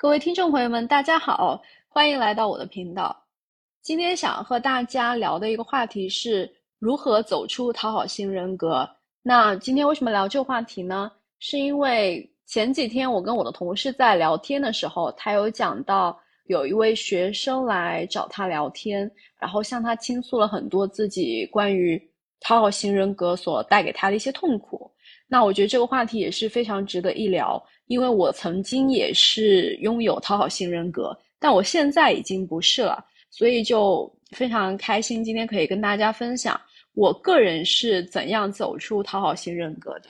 各位听众朋友们，大家好，欢迎来到我的频道。今天想和大家聊的一个话题是如何走出讨好型人格。那今天为什么聊这个话题呢？是因为前几天我跟我的同事在聊天的时候，他有讲到有一位学生来找他聊天，然后向他倾诉了很多自己关于讨好型人格所带给他的一些痛苦。那我觉得这个话题也是非常值得一聊，因为我曾经也是拥有讨好型人格，但我现在已经不是了，所以就非常开心今天可以跟大家分享我个人是怎样走出讨好型人格的。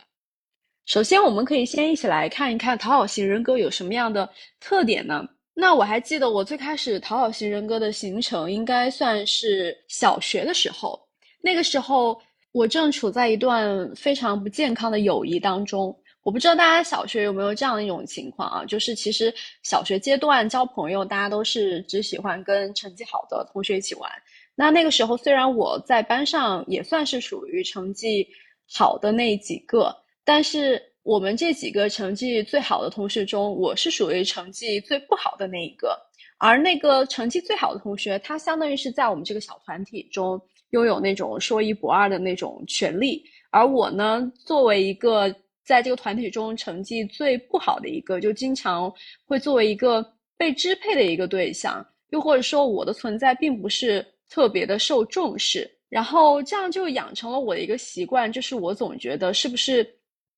首先，我们可以先一起来看一看讨好型人格有什么样的特点呢？那我还记得我最开始讨好型人格的形成，应该算是小学的时候，那个时候。我正处在一段非常不健康的友谊当中，我不知道大家小学有没有这样一种情况啊？就是其实小学阶段交朋友，大家都是只喜欢跟成绩好的同学一起玩。那那个时候，虽然我在班上也算是属于成绩好的那几个，但是我们这几个成绩最好的同学中，我是属于成绩最不好的那一个。而那个成绩最好的同学，他相当于是在我们这个小团体中。拥有那种说一不二的那种权利，而我呢，作为一个在这个团体中成绩最不好的一个，就经常会作为一个被支配的一个对象，又或者说我的存在并不是特别的受重视，然后这样就养成了我的一个习惯，就是我总觉得是不是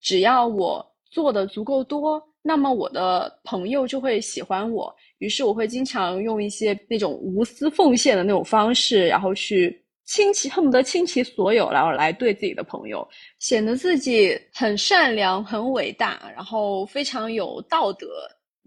只要我做的足够多，那么我的朋友就会喜欢我，于是我会经常用一些那种无私奉献的那种方式，然后去。倾其恨不得倾其所有，然后来对自己的朋友，显得自己很善良、很伟大，然后非常有道德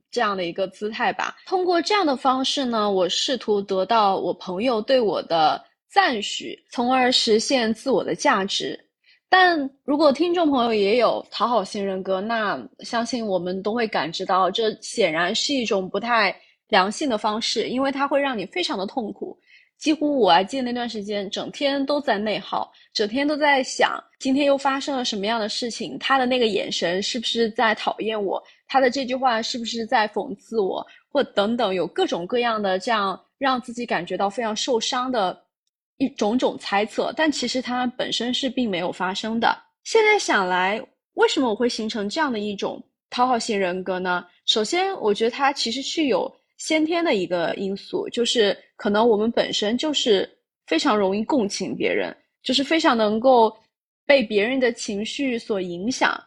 这样的一个姿态吧。通过这样的方式呢，我试图得到我朋友对我的赞许，从而实现自我的价值。但如果听众朋友也有讨好型人格，那相信我们都会感知到，这显然是一种不太良性的方式，因为它会让你非常的痛苦。几乎我还记得那段时间，整天都在内耗，整天都在想今天又发生了什么样的事情。他的那个眼神是不是在讨厌我？他的这句话是不是在讽刺我？或等等，有各种各样的这样让自己感觉到非常受伤的一种种猜测。但其实它本身是并没有发生的。现在想来，为什么我会形成这样的一种讨好型人格呢？首先，我觉得它其实是有。先天的一个因素就是，可能我们本身就是非常容易共情别人，就是非常能够被别人的情绪所影响，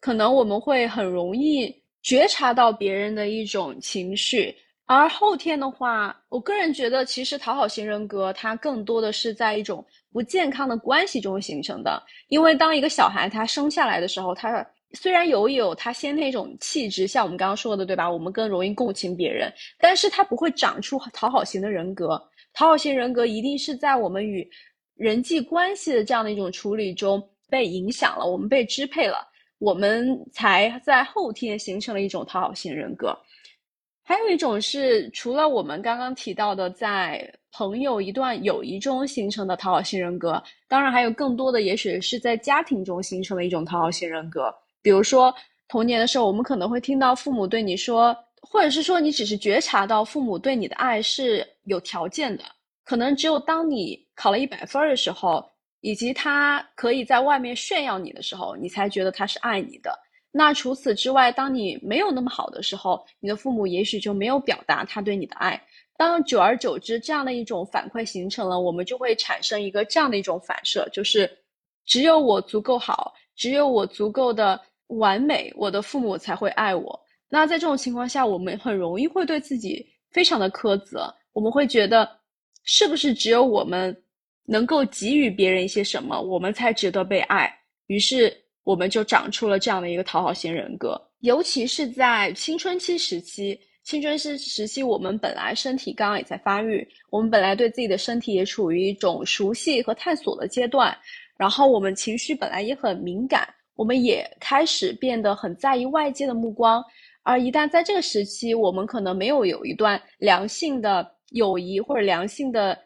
可能我们会很容易觉察到别人的一种情绪。而后天的话，我个人觉得，其实讨好型人格它更多的是在一种不健康的关系中形成的，因为当一个小孩他生下来的时候，他。虽然有有他先天一种气质，像我们刚刚说的，对吧？我们更容易共情别人，但是他不会长出讨好型的人格。讨好型人格一定是在我们与人际关系的这样的一种处理中被影响了，我们被支配了，我们才在后天形成了一种讨好型人格。还有一种是，除了我们刚刚提到的，在朋友一段友谊中形成的讨好型人格，当然还有更多的，也许是在家庭中形成的一种讨好型人格。比如说，童年的时候，我们可能会听到父母对你说，或者是说你只是觉察到父母对你的爱是有条件的。可能只有当你考了一百分的时候，以及他可以在外面炫耀你的时候，你才觉得他是爱你的。那除此之外，当你没有那么好的时候，你的父母也许就没有表达他对你的爱。当久而久之，这样的一种反馈形成了，我们就会产生一个这样的一种反射，就是只有我足够好，只有我足够的。完美，我的父母才会爱我。那在这种情况下，我们很容易会对自己非常的苛责。我们会觉得，是不是只有我们能够给予别人一些什么，我们才值得被爱？于是，我们就长出了这样的一个讨好型人格。尤其是在青春期时期，青春期时期，我们本来身体刚刚也在发育，我们本来对自己的身体也处于一种熟悉和探索的阶段，然后我们情绪本来也很敏感。我们也开始变得很在意外界的目光，而一旦在这个时期，我们可能没有有一段良性的友谊或者良性的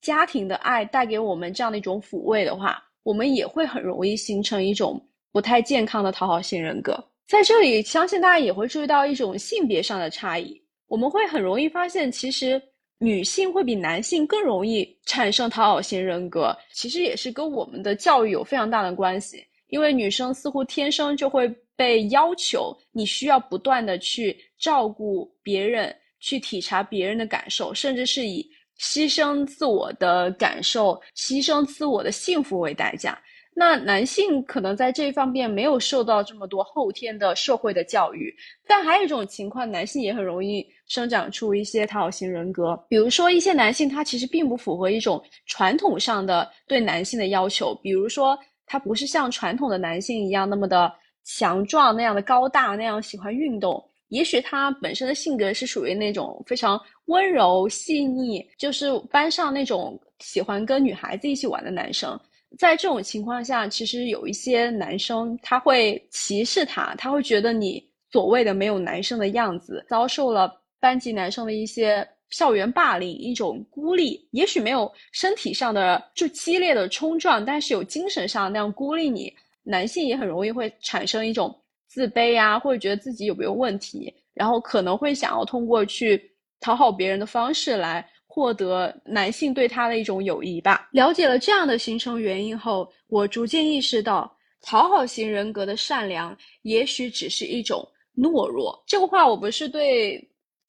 家庭的爱带给我们这样的一种抚慰的话，我们也会很容易形成一种不太健康的讨好型人格。在这里，相信大家也会注意到一种性别上的差异。我们会很容易发现，其实女性会比男性更容易产生讨好型人格，其实也是跟我们的教育有非常大的关系。因为女生似乎天生就会被要求，你需要不断的去照顾别人，去体察别人的感受，甚至是以牺牲自我的感受、牺牲自我的幸福为代价。那男性可能在这一方面没有受到这么多后天的社会的教育，但还有一种情况，男性也很容易生长出一些讨好型人格。比如说，一些男性他其实并不符合一种传统上的对男性的要求，比如说他不是像传统的男性一样那么的强壮、那样的高大、那样喜欢运动。也许他本身的性格是属于那种非常温柔细腻，就是班上那种喜欢跟女孩子一起玩的男生。在这种情况下，其实有一些男生他会歧视他，他会觉得你所谓的没有男生的样子，遭受了班级男生的一些校园霸凌，一种孤立。也许没有身体上的就激烈的冲撞，但是有精神上那样孤立你。男性也很容易会产生一种自卑啊，或者觉得自己有没有问题，然后可能会想要通过去讨好别人的方式来。获得男性对他的一种友谊吧。了解了这样的形成原因后，我逐渐意识到，讨好型人格的善良也许只是一种懦弱。这个话我不是对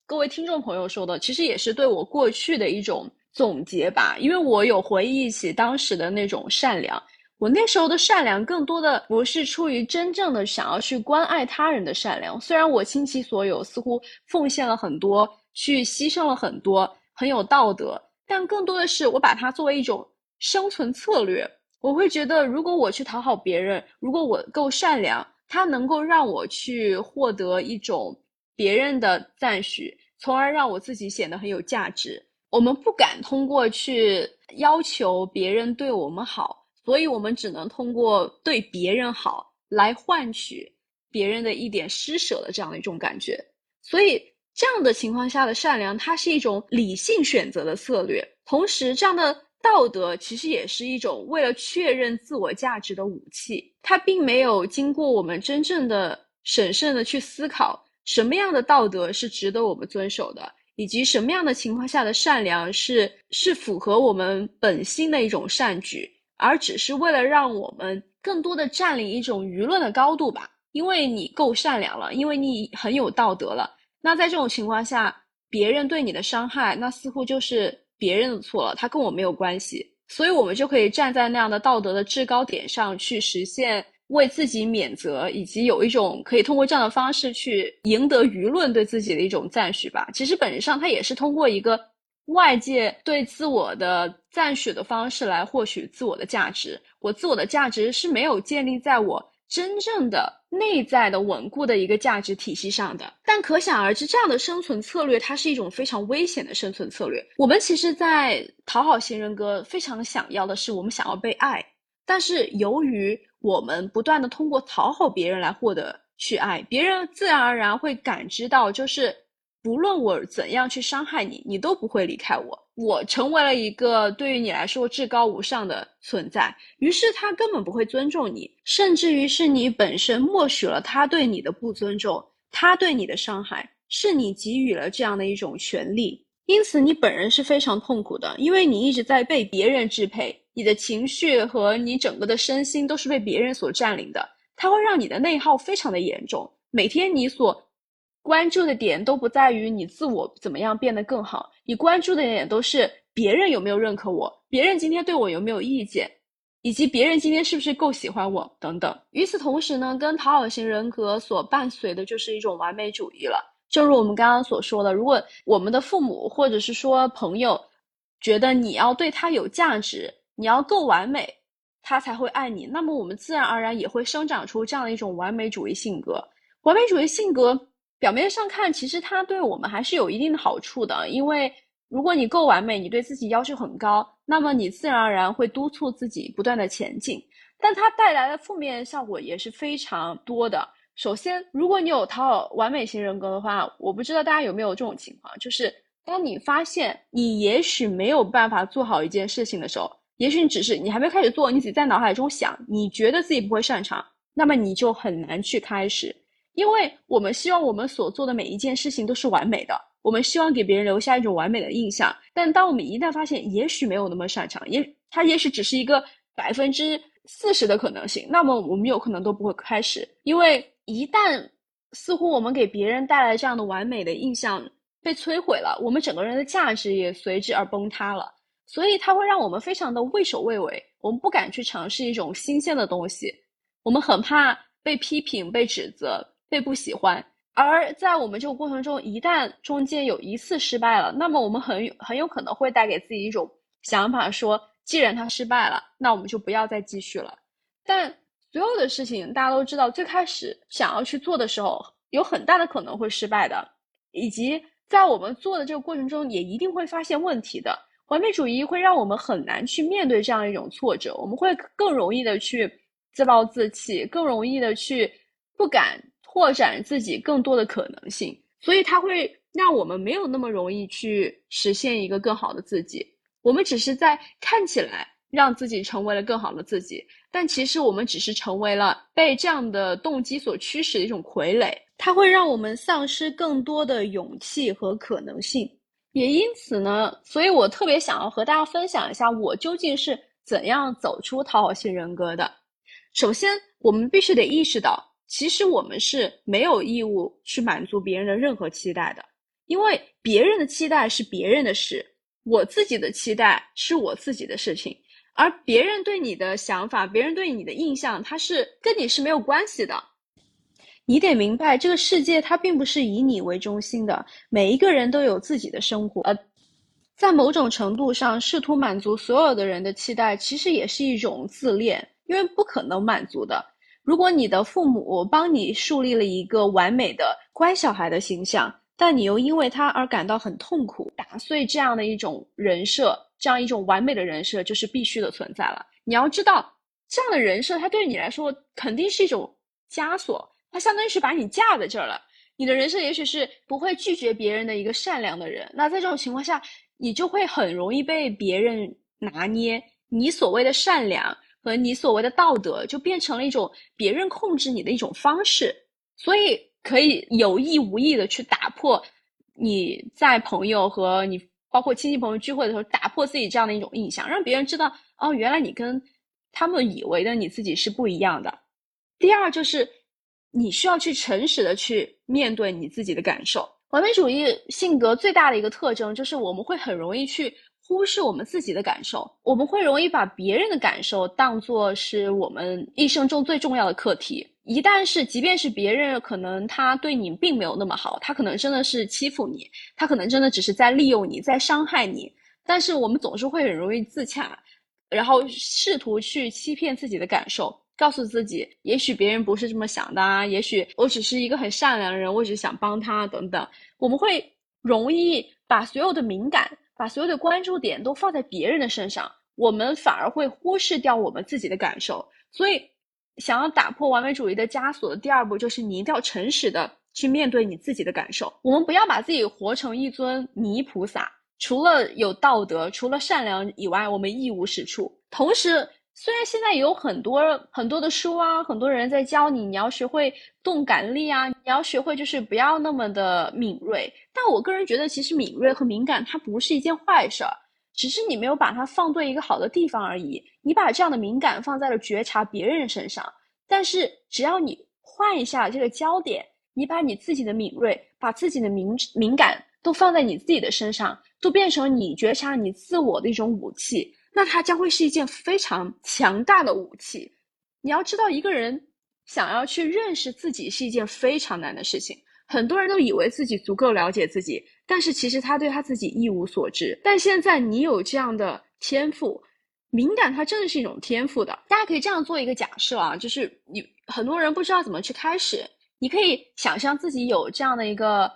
各位听众朋友说的，其实也是对我过去的一种总结吧。因为我有回忆起当时的那种善良，我那时候的善良更多的不是出于真正的想要去关爱他人的善良。虽然我倾其所有，似乎奉献了很多，去牺牲了很多。很有道德，但更多的是我把它作为一种生存策略。我会觉得，如果我去讨好别人，如果我够善良，它能够让我去获得一种别人的赞许，从而让我自己显得很有价值。我们不敢通过去要求别人对我们好，所以我们只能通过对别人好来换取别人的一点施舍的这样的一种感觉。所以。这样的情况下的善良，它是一种理性选择的策略。同时，这样的道德其实也是一种为了确认自我价值的武器。它并没有经过我们真正的审慎的去思考，什么样的道德是值得我们遵守的，以及什么样的情况下的善良是是符合我们本心的一种善举，而只是为了让我们更多的占领一种舆论的高度吧。因为你够善良了，因为你很有道德了。那在这种情况下，别人对你的伤害，那似乎就是别人的错了，他跟我没有关系，所以我们就可以站在那样的道德的制高点上去实现为自己免责，以及有一种可以通过这样的方式去赢得舆论对自己的一种赞许吧。其实本质上，它也是通过一个外界对自我的赞许的方式来获取自我的价值。我自我的价值是没有建立在我。真正的内在的稳固的一个价值体系上的，但可想而知，这样的生存策略它是一种非常危险的生存策略。我们其实，在讨好型人格非常想要的是，我们想要被爱，但是由于我们不断的通过讨好别人来获得去爱，别人自然而然会感知到，就是不论我怎样去伤害你，你都不会离开我。我成为了一个对于你来说至高无上的存在，于是他根本不会尊重你，甚至于是你本身默许了他对你的不尊重，他对你的伤害，是你给予了这样的一种权利，因此你本人是非常痛苦的，因为你一直在被别人支配，你的情绪和你整个的身心都是被别人所占领的，它会让你的内耗非常的严重，每天你所。关注的点都不在于你自我怎么样变得更好，你关注的点都是别人有没有认可我，别人今天对我有没有意见，以及别人今天是不是够喜欢我等等。与此同时呢，跟讨好型人格所伴随的就是一种完美主义了。正如我们刚刚所说的，如果我们的父母或者是说朋友觉得你要对他有价值，你要够完美，他才会爱你，那么我们自然而然也会生长出这样的一种完美主义性格。完美主义性格。表面上看，其实它对我们还是有一定的好处的，因为如果你够完美，你对自己要求很高，那么你自然而然会督促自己不断的前进。但它带来的负面效果也是非常多的。首先，如果你有讨好完美型人格的话，我不知道大家有没有这种情况，就是当你发现你也许没有办法做好一件事情的时候，也许你只是你还没开始做，你只在脑海中想，你觉得自己不会擅长，那么你就很难去开始。因为我们希望我们所做的每一件事情都是完美的，我们希望给别人留下一种完美的印象。但当我们一旦发现，也许没有那么擅长，也它也许只是一个百分之四十的可能性，那么我们有可能都不会开始，因为一旦似乎我们给别人带来这样的完美的印象被摧毁了，我们整个人的价值也随之而崩塌了。所以它会让我们非常的畏首畏尾，我们不敢去尝试一种新鲜的东西，我们很怕被批评、被指责、被不喜欢。而在我们这个过程中，一旦中间有一次失败了，那么我们很有很有可能会带给自己一种想法：说既然他失败了，那我们就不要再继续了。但所有的事情大家都知道，最开始想要去做的时候，有很大的可能会失败的，以及在我们做的这个过程中，也一定会发现问题的。完美主义会让我们很难去面对这样一种挫折，我们会更容易的去自暴自弃，更容易的去不敢拓展自己更多的可能性，所以它会让我们没有那么容易去实现一个更好的自己。我们只是在看起来让自己成为了更好的自己，但其实我们只是成为了被这样的动机所驱使的一种傀儡，它会让我们丧失更多的勇气和可能性。也因此呢，所以我特别想要和大家分享一下，我究竟是怎样走出讨好型人格的。首先，我们必须得意识到，其实我们是没有义务去满足别人的任何期待的，因为别人的期待是别人的事，我自己的期待是我自己的事情，而别人对你的想法，别人对你的印象，它是跟你是没有关系的。你得明白，这个世界它并不是以你为中心的，每一个人都有自己的生活。呃，在某种程度上，试图满足所有的人的期待，其实也是一种自恋，因为不可能满足的。如果你的父母帮你树立了一个完美的乖小孩的形象，但你又因为他而感到很痛苦，打碎这样的一种人设，这样一种完美的人设就是必须的存在了。你要知道，这样的人设，它对你来说肯定是一种枷锁。它相当于是把你架在这儿了，你的人生也许是不会拒绝别人的一个善良的人。那在这种情况下，你就会很容易被别人拿捏。你所谓的善良和你所谓的道德，就变成了一种别人控制你的一种方式。所以可以有意无意的去打破你在朋友和你包括亲戚朋友聚会的时候，打破自己这样的一种印象，让别人知道哦，原来你跟他们以为的你自己是不一样的。第二就是。你需要去诚实的去面对你自己的感受。完美主义性格最大的一个特征就是我们会很容易去忽视我们自己的感受，我们会容易把别人的感受当做是我们一生中最重要的课题。一旦是，即便是别人可能他对你并没有那么好，他可能真的是欺负你，他可能真的只是在利用你，在伤害你，但是我们总是会很容易自洽，然后试图去欺骗自己的感受。告诉自己，也许别人不是这么想的啊，也许我只是一个很善良的人，我只是想帮他等等。我们会容易把所有的敏感、把所有的关注点都放在别人的身上，我们反而会忽视掉我们自己的感受。所以，想要打破完美主义的枷锁的第二步，就是你一定要诚实的去面对你自己的感受。我们不要把自己活成一尊泥菩萨，除了有道德、除了善良以外，我们一无是处。同时，虽然现在有很多很多的书啊，很多人在教你，你要学会动感力啊，你要学会就是不要那么的敏锐。但我个人觉得，其实敏锐和敏感它不是一件坏事儿，只是你没有把它放对一个好的地方而已。你把这样的敏感放在了觉察别人身上，但是只要你换一下这个焦点，你把你自己的敏锐，把自己的敏敏感都放在你自己的身上，都变成你觉察你自我的一种武器。那它将会是一件非常强大的武器。你要知道，一个人想要去认识自己是一件非常难的事情。很多人都以为自己足够了解自己，但是其实他对他自己一无所知。但现在你有这样的天赋，敏感它真的是一种天赋的。大家可以这样做一个假设啊，就是你很多人不知道怎么去开始，你可以想象自己有这样的一个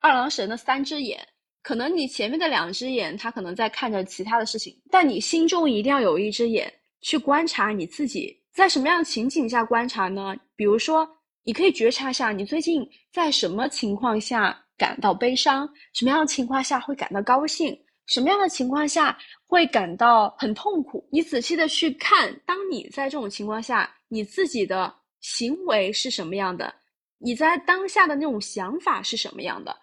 二郎神的三只眼。可能你前面的两只眼，它可能在看着其他的事情，但你心中一定要有一只眼去观察你自己，在什么样的情景下观察呢？比如说，你可以觉察一下你最近在什么情况下感到悲伤，什么样的情况下会感到高兴，什么样的情况下会感到很痛苦。你仔细的去看，当你在这种情况下，你自己的行为是什么样的？你在当下的那种想法是什么样的？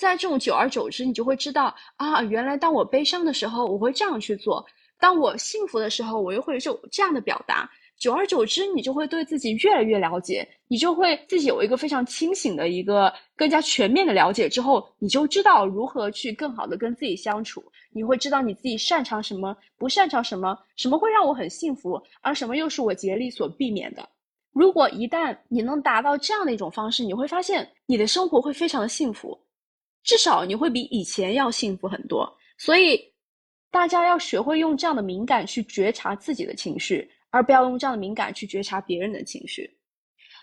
在这种久而久之，你就会知道啊，原来当我悲伤的时候，我会这样去做；当我幸福的时候，我又会就这样的表达。久而久之，你就会对自己越来越了解，你就会自己有一个非常清醒的一个更加全面的了解。之后，你就知道如何去更好的跟自己相处。你会知道你自己擅长什么，不擅长什么，什么会让我很幸福，而什么又是我竭力所避免的。如果一旦你能达到这样的一种方式，你会发现你的生活会非常的幸福，至少你会比以前要幸福很多。所以，大家要学会用这样的敏感去觉察自己的情绪。而不要用这样的敏感去觉察别人的情绪。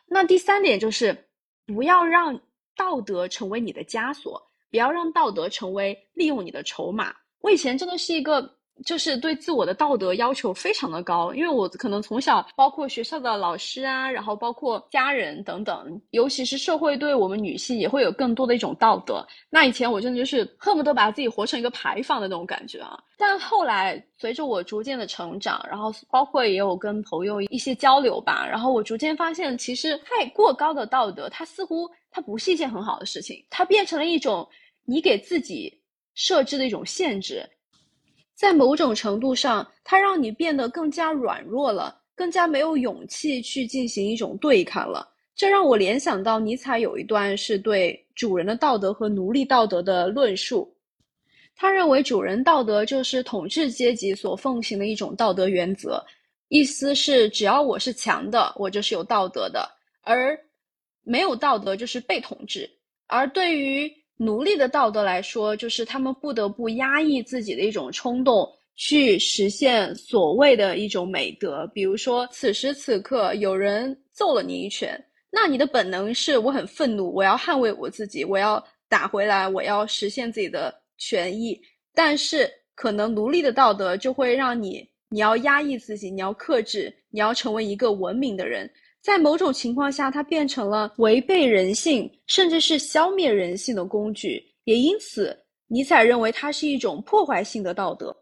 那第三点就是，不要让道德成为你的枷锁，不要让道德成为利用你的筹码。我以前真的是一个。就是对自我的道德要求非常的高，因为我可能从小，包括学校的老师啊，然后包括家人等等，尤其是社会对我们女性也会有更多的一种道德。那以前我真的就是恨不得把自己活成一个牌坊的那种感觉啊。但后来随着我逐渐的成长，然后包括也有跟朋友一些交流吧，然后我逐渐发现，其实太过高的道德，它似乎它不是一件很好的事情，它变成了一种你给自己设置的一种限制。在某种程度上，它让你变得更加软弱了，更加没有勇气去进行一种对抗了。这让我联想到尼采有一段是对主人的道德和奴隶道德的论述。他认为主人道德就是统治阶级所奉行的一种道德原则，意思是只要我是强的，我就是有道德的；而没有道德就是被统治。而对于奴隶的道德来说，就是他们不得不压抑自己的一种冲动，去实现所谓的一种美德。比如说，此时此刻有人揍了你一拳，那你的本能是我很愤怒，我要捍卫我自己，我要打回来，我要实现自己的权益。但是，可能奴隶的道德就会让你，你要压抑自己，你要克制，你要成为一个文明的人。在某种情况下，它变成了违背人性，甚至是消灭人性的工具。也因此，尼采认为它是一种破坏性的道德。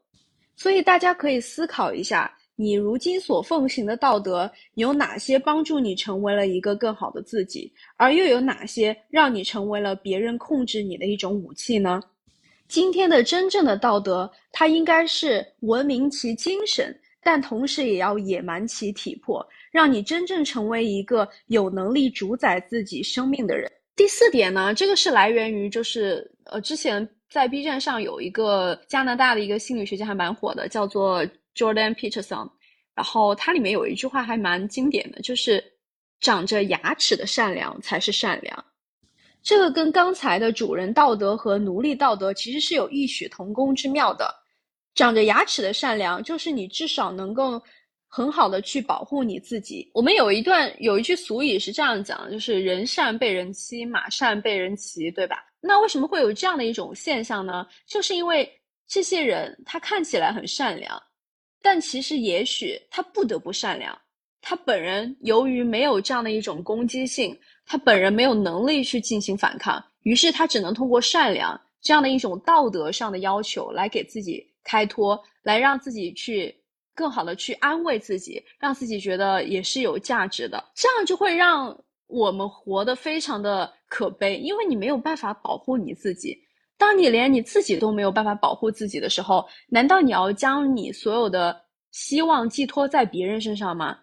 所以，大家可以思考一下，你如今所奉行的道德有哪些帮助你成为了一个更好的自己，而又有哪些让你成为了别人控制你的一种武器呢？今天的真正的道德，它应该是文明其精神。但同时也要野蛮其体魄，让你真正成为一个有能力主宰自己生命的人。第四点呢，这个是来源于就是呃，之前在 B 站上有一个加拿大的一个心理学家还蛮火的，叫做 Jordan Peterson。然后它里面有一句话还蛮经典的，就是长着牙齿的善良才是善良。这个跟刚才的主人道德和奴隶道德其实是有异曲同工之妙的。长着牙齿的善良，就是你至少能够很好的去保护你自己。我们有一段有一句俗语是这样讲，就是人善被人欺，马善被人骑，对吧？那为什么会有这样的一种现象呢？就是因为这些人他看起来很善良，但其实也许他不得不善良。他本人由于没有这样的一种攻击性，他本人没有能力去进行反抗，于是他只能通过善良这样的一种道德上的要求来给自己。开脱来让自己去更好的去安慰自己，让自己觉得也是有价值的，这样就会让我们活得非常的可悲，因为你没有办法保护你自己。当你连你自己都没有办法保护自己的时候，难道你要将你所有的希望寄托在别人身上吗？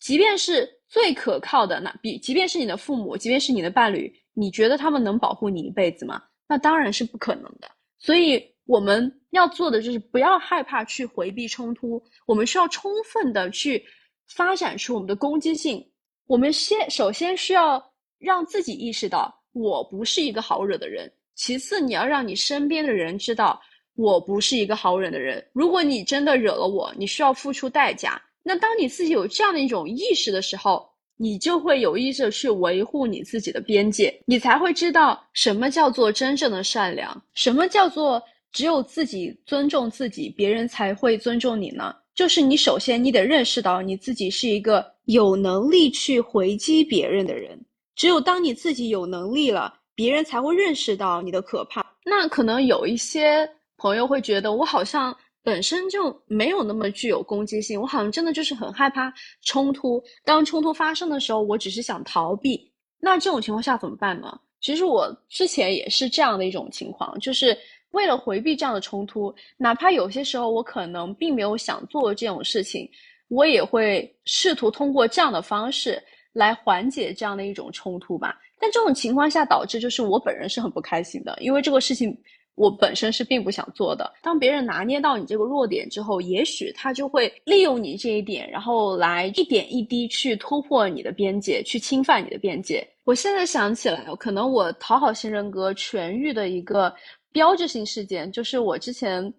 即便是最可靠的那比，即便是你的父母，即便是你的伴侣，你觉得他们能保护你一辈子吗？那当然是不可能的。所以。我们要做的就是不要害怕去回避冲突，我们需要充分的去发展出我们的攻击性。我们先首先需要让自己意识到我不是一个好惹的人，其次你要让你身边的人知道我不是一个好惹的人。如果你真的惹了我，你需要付出代价。那当你自己有这样的一种意识的时候，你就会有意识去维护你自己的边界，你才会知道什么叫做真正的善良，什么叫做。只有自己尊重自己，别人才会尊重你呢。就是你首先你得认识到你自己是一个有能力去回击别人的人。只有当你自己有能力了，别人才会认识到你的可怕。那可能有一些朋友会觉得，我好像本身就没有那么具有攻击性，我好像真的就是很害怕冲突。当冲突发生的时候，我只是想逃避。那这种情况下怎么办呢？其实我之前也是这样的一种情况，就是为了回避这样的冲突，哪怕有些时候我可能并没有想做这种事情，我也会试图通过这样的方式来缓解这样的一种冲突吧。但这种情况下导致就是我本人是很不开心的，因为这个事情。我本身是并不想做的。当别人拿捏到你这个弱点之后，也许他就会利用你这一点，然后来一点一滴去突破你的边界，去侵犯你的边界。我现在想起来，可能我讨好型人格痊愈的一个标志性事件，就是我之前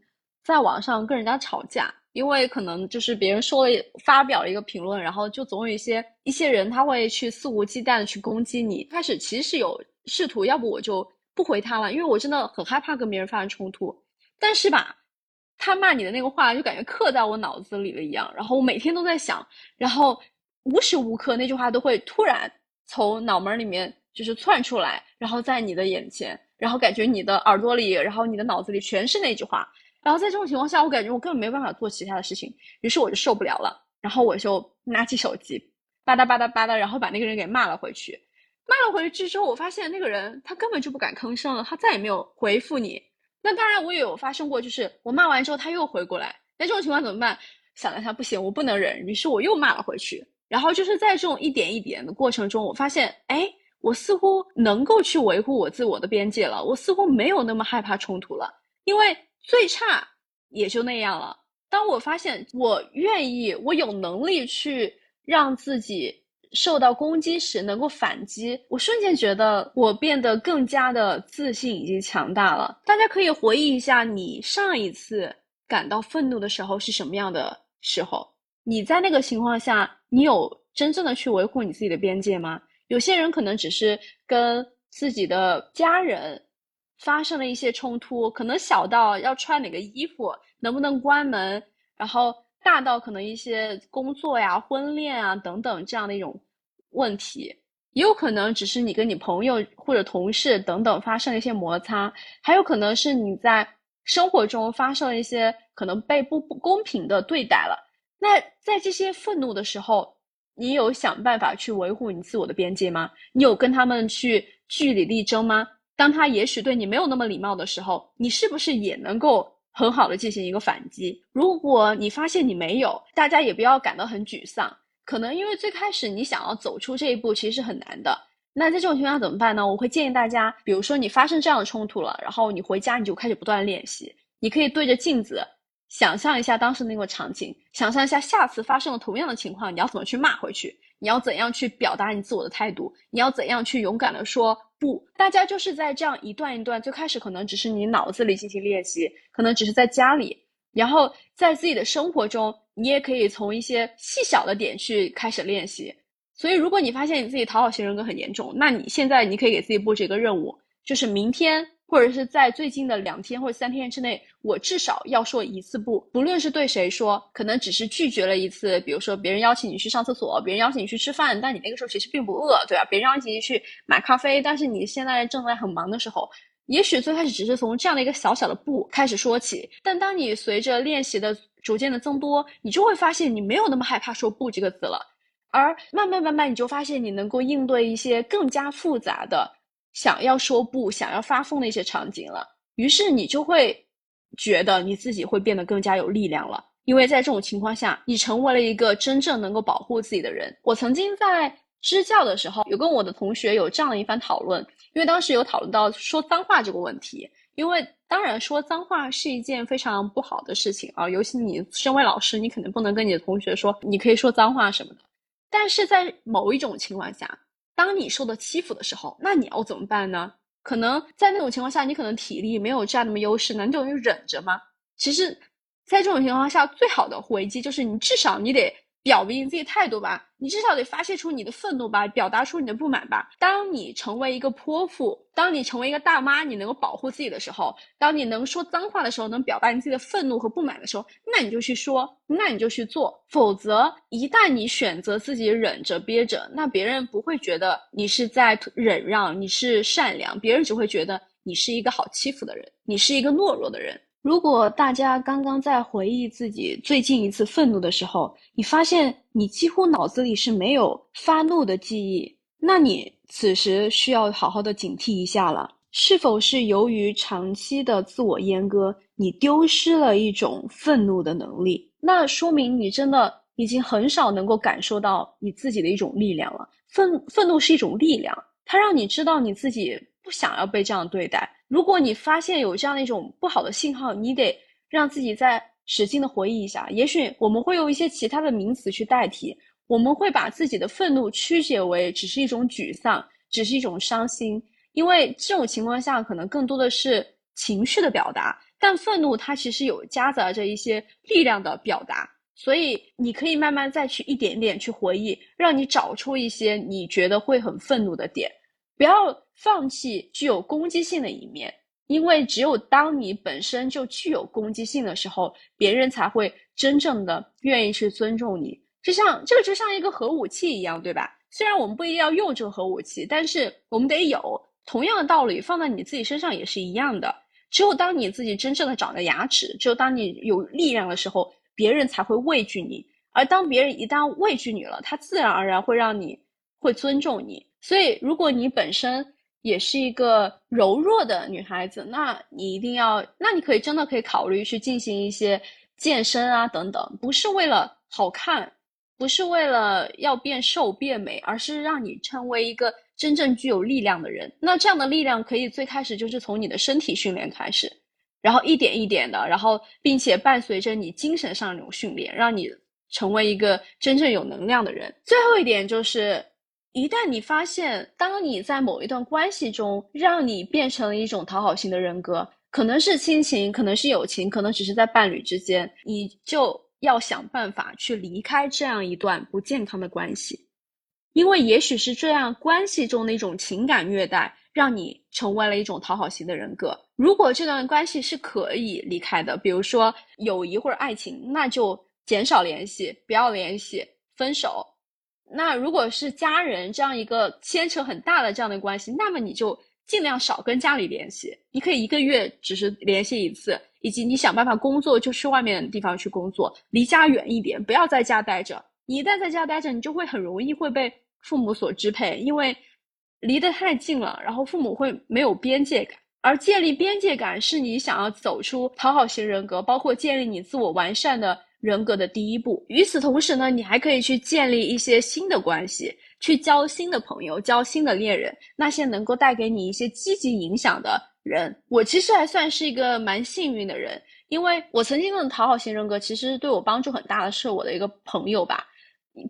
在网上跟人家吵架，因为可能就是别人说了发表了一个评论，然后就总有一些一些人他会去肆无忌惮的去攻击你。开始其实是有试图，要不我就。不回他了，因为我真的很害怕跟别人发生冲突。但是吧，他骂你的那个话就感觉刻在我脑子里了一样，然后我每天都在想，然后无时无刻那句话都会突然从脑门里面就是窜出来，然后在你的眼前，然后感觉你的耳朵里，然后你的脑子里全是那句话。然后在这种情况下，我感觉我根本没办法做其他的事情，于是我就受不了了，然后我就拿起手机，吧嗒吧嗒吧嗒，然后把那个人给骂了回去。骂了回去之后，我发现那个人他根本就不敢吭声了，他再也没有回复你。那当然，我也有发生过，就是我骂完之后他又回过来，那这种情况怎么办？想了想，不行，我不能忍，于是我又骂了回去。然后就是在这种一点一点的过程中，我发现，哎，我似乎能够去维护我自我的边界了，我似乎没有那么害怕冲突了，因为最差也就那样了。当我发现我愿意，我有能力去让自己。受到攻击时能够反击，我瞬间觉得我变得更加的自信以及强大了。大家可以回忆一下，你上一次感到愤怒的时候是什么样的时候？你在那个情况下，你有真正的去维护你自己的边界吗？有些人可能只是跟自己的家人发生了一些冲突，可能小到要穿哪个衣服，能不能关门，然后。大到可能一些工作呀、婚恋啊等等这样的一种问题，也有可能只是你跟你朋友或者同事等等发生了一些摩擦，还有可能是你在生活中发生了一些可能被不不公平的对待了。那在这些愤怒的时候，你有想办法去维护你自我的边界吗？你有跟他们去据理力争吗？当他也许对你没有那么礼貌的时候，你是不是也能够？很好的进行一个反击。如果你发现你没有，大家也不要感到很沮丧。可能因为最开始你想要走出这一步，其实是很难的。那在这种情况下怎么办呢？我会建议大家，比如说你发生这样的冲突了，然后你回家你就开始不断练习。你可以对着镜子想象一下当时那个场景，想象一下下次发生了同样的情况，你要怎么去骂回去？你要怎样去表达你自我的态度？你要怎样去勇敢的说？不，大家就是在这样一段一段，最开始可能只是你脑子里进行练习，可能只是在家里，然后在自己的生活中，你也可以从一些细小的点去开始练习。所以，如果你发现你自己讨好型人格很严重，那你现在你可以给自己布置一个任务，就是明天。或者是在最近的两天或者三天之内，我至少要说一次不，不论是对谁说，可能只是拒绝了一次，比如说别人邀请你去上厕所，别人邀请你去吃饭，但你那个时候其实并不饿，对吧？别人邀请你去买咖啡，但是你现在正在很忙的时候，也许最开始只是从这样的一个小小的不开始说起，但当你随着练习的逐渐的增多，你就会发现你没有那么害怕说不这个字了，而慢慢慢慢你就发现你能够应对一些更加复杂的。想要说不，想要发疯的一些场景了，于是你就会觉得你自己会变得更加有力量了，因为在这种情况下，你成为了一个真正能够保护自己的人。我曾经在支教的时候，有跟我的同学有这样的一番讨论，因为当时有讨论到说脏话这个问题，因为当然说脏话是一件非常不好的事情啊，尤其你身为老师，你肯定不能跟你的同学说你可以说脏话什么的，但是在某一种情况下。当你受到欺负的时候，那你要怎么办呢？可能在那种情况下，你可能体力没有占那么优势，那你就忍着吗？其实，在这种情况下，最好的回击就是你至少你得。表明自己态度吧，你至少得发泄出你的愤怒吧，表达出你的不满吧。当你成为一个泼妇，当你成为一个大妈，你能够保护自己的时候，当你能说脏话的时候，能表达你自己的愤怒和不满的时候，那你就去说，那你就去做。否则，一旦你选择自己忍着憋着，那别人不会觉得你是在忍让，你是善良，别人只会觉得你是一个好欺负的人，你是一个懦弱的人。如果大家刚刚在回忆自己最近一次愤怒的时候，你发现你几乎脑子里是没有发怒的记忆，那你此时需要好好的警惕一下了，是否是由于长期的自我阉割，你丢失了一种愤怒的能力？那说明你真的已经很少能够感受到你自己的一种力量了。愤愤怒是一种力量，它让你知道你自己不想要被这样对待。如果你发现有这样的一种不好的信号，你得让自己再使劲的回忆一下。也许我们会用一些其他的名词去代替。我们会把自己的愤怒曲解为只是一种沮丧，只是一种伤心，因为这种情况下可能更多的是情绪的表达，但愤怒它其实有夹杂着一些力量的表达，所以你可以慢慢再去一点点去回忆，让你找出一些你觉得会很愤怒的点，不要放弃具有攻击性的一面，因为只有当你本身就具有攻击性的时候，别人才会真正的愿意去尊重你。就像这个就像一个核武器一样，对吧？虽然我们不一定要用这个核武器，但是我们得有。同样的道理放在你自己身上也是一样的。只有当你自己真正的长了牙齿，只有当你有力量的时候，别人才会畏惧你。而当别人一旦畏惧你了，他自然而然会让你会尊重你。所以，如果你本身也是一个柔弱的女孩子，那你一定要，那你可以真的可以考虑去进行一些健身啊等等，不是为了好看。不是为了要变瘦变美，而是让你成为一个真正具有力量的人。那这样的力量可以最开始就是从你的身体训练开始，然后一点一点的，然后并且伴随着你精神上那种训练，让你成为一个真正有能量的人。最后一点就是，一旦你发现，当你在某一段关系中，让你变成了一种讨好型的人格，可能是亲情，可能是友情，可能只是在伴侣之间，你就。要想办法去离开这样一段不健康的关系，因为也许是这样关系中的一种情感虐待，让你成为了一种讨好型的人格。如果这段关系是可以离开的，比如说友谊或者爱情，那就减少联系，不要联系，分手。那如果是家人这样一个牵扯很大的这样的关系，那么你就尽量少跟家里联系，你可以一个月只是联系一次。以及你想办法工作，就去外面的地方去工作，离家远一点，不要在家待着。你一旦在家待着，你就会很容易会被父母所支配，因为离得太近了，然后父母会没有边界感。而建立边界感是你想要走出讨好型人格，包括建立你自我完善的人格的第一步。与此同时呢，你还可以去建立一些新的关系，去交新的朋友，交新的恋人，那些能够带给你一些积极影响的。人，我其实还算是一个蛮幸运的人，因为我曾经的讨好型人格其实对我帮助很大的是我的一个朋友吧，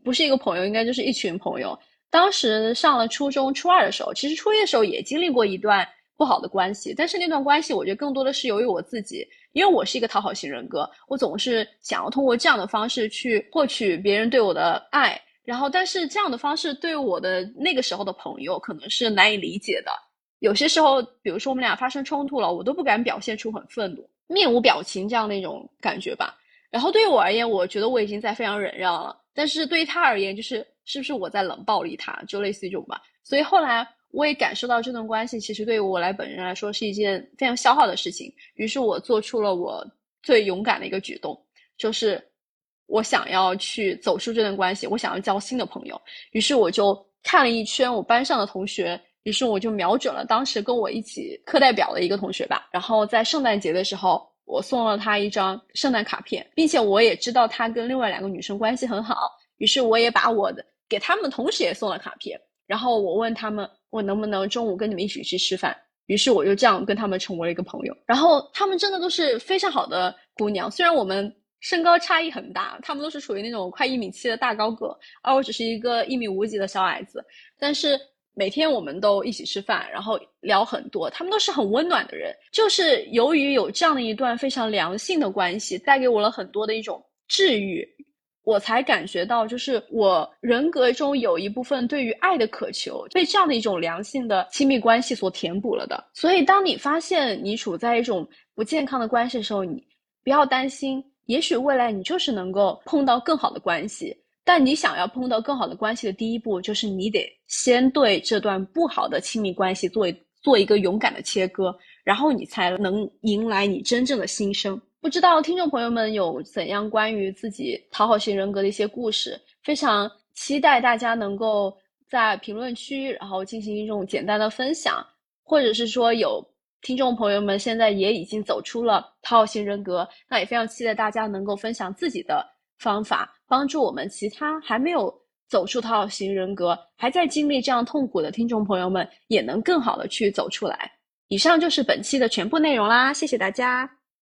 不是一个朋友，应该就是一群朋友。当时上了初中初二的时候，其实初一的时候也经历过一段不好的关系，但是那段关系我觉得更多的是由于我自己，因为我是一个讨好型人格，我总是想要通过这样的方式去获取别人对我的爱，然后但是这样的方式对我的那个时候的朋友可能是难以理解的。有些时候，比如说我们俩发生冲突了，我都不敢表现出很愤怒、面无表情这样的一种感觉吧。然后对于我而言，我觉得我已经在非常忍让了。但是对于他而言，就是是不是我在冷暴力他，就类似于这种吧。所以后来我也感受到这段关系其实对于我来本人来说是一件非常消耗的事情。于是我做出了我最勇敢的一个举动，就是我想要去走出这段关系，我想要交新的朋友。于是我就看了一圈我班上的同学。于是我就瞄准了当时跟我一起课代表的一个同学吧，然后在圣诞节的时候，我送了他一张圣诞卡片，并且我也知道他跟另外两个女生关系很好，于是我也把我的给他们同时也送了卡片，然后我问他们我能不能中午跟你们一起去吃饭，于是我就这样跟他们成为了一个朋友，然后他们真的都是非常好的姑娘，虽然我们身高差异很大，他们都是属于那种快一米七的大高个，而我只是一个一米五几的小矮子，但是。每天我们都一起吃饭，然后聊很多，他们都是很温暖的人。就是由于有这样的一段非常良性的关系，带给我了很多的一种治愈，我才感觉到，就是我人格中有一部分对于爱的渴求，被这样的一种良性的亲密关系所填补了的。所以，当你发现你处在一种不健康的关系的时候，你不要担心，也许未来你就是能够碰到更好的关系。但你想要碰到更好的关系的第一步，就是你得先对这段不好的亲密关系做做一个勇敢的切割，然后你才能迎来你真正的新生。不知道听众朋友们有怎样关于自己讨好型人格的一些故事，非常期待大家能够在评论区，然后进行一种简单的分享，或者是说有听众朋友们现在也已经走出了讨好型人格，那也非常期待大家能够分享自己的方法，帮助我们其他还没有走出讨好型人格，还在经历这样痛苦的听众朋友们，也能更好的去走出来。以上就是本期的全部内容啦，谢谢大家。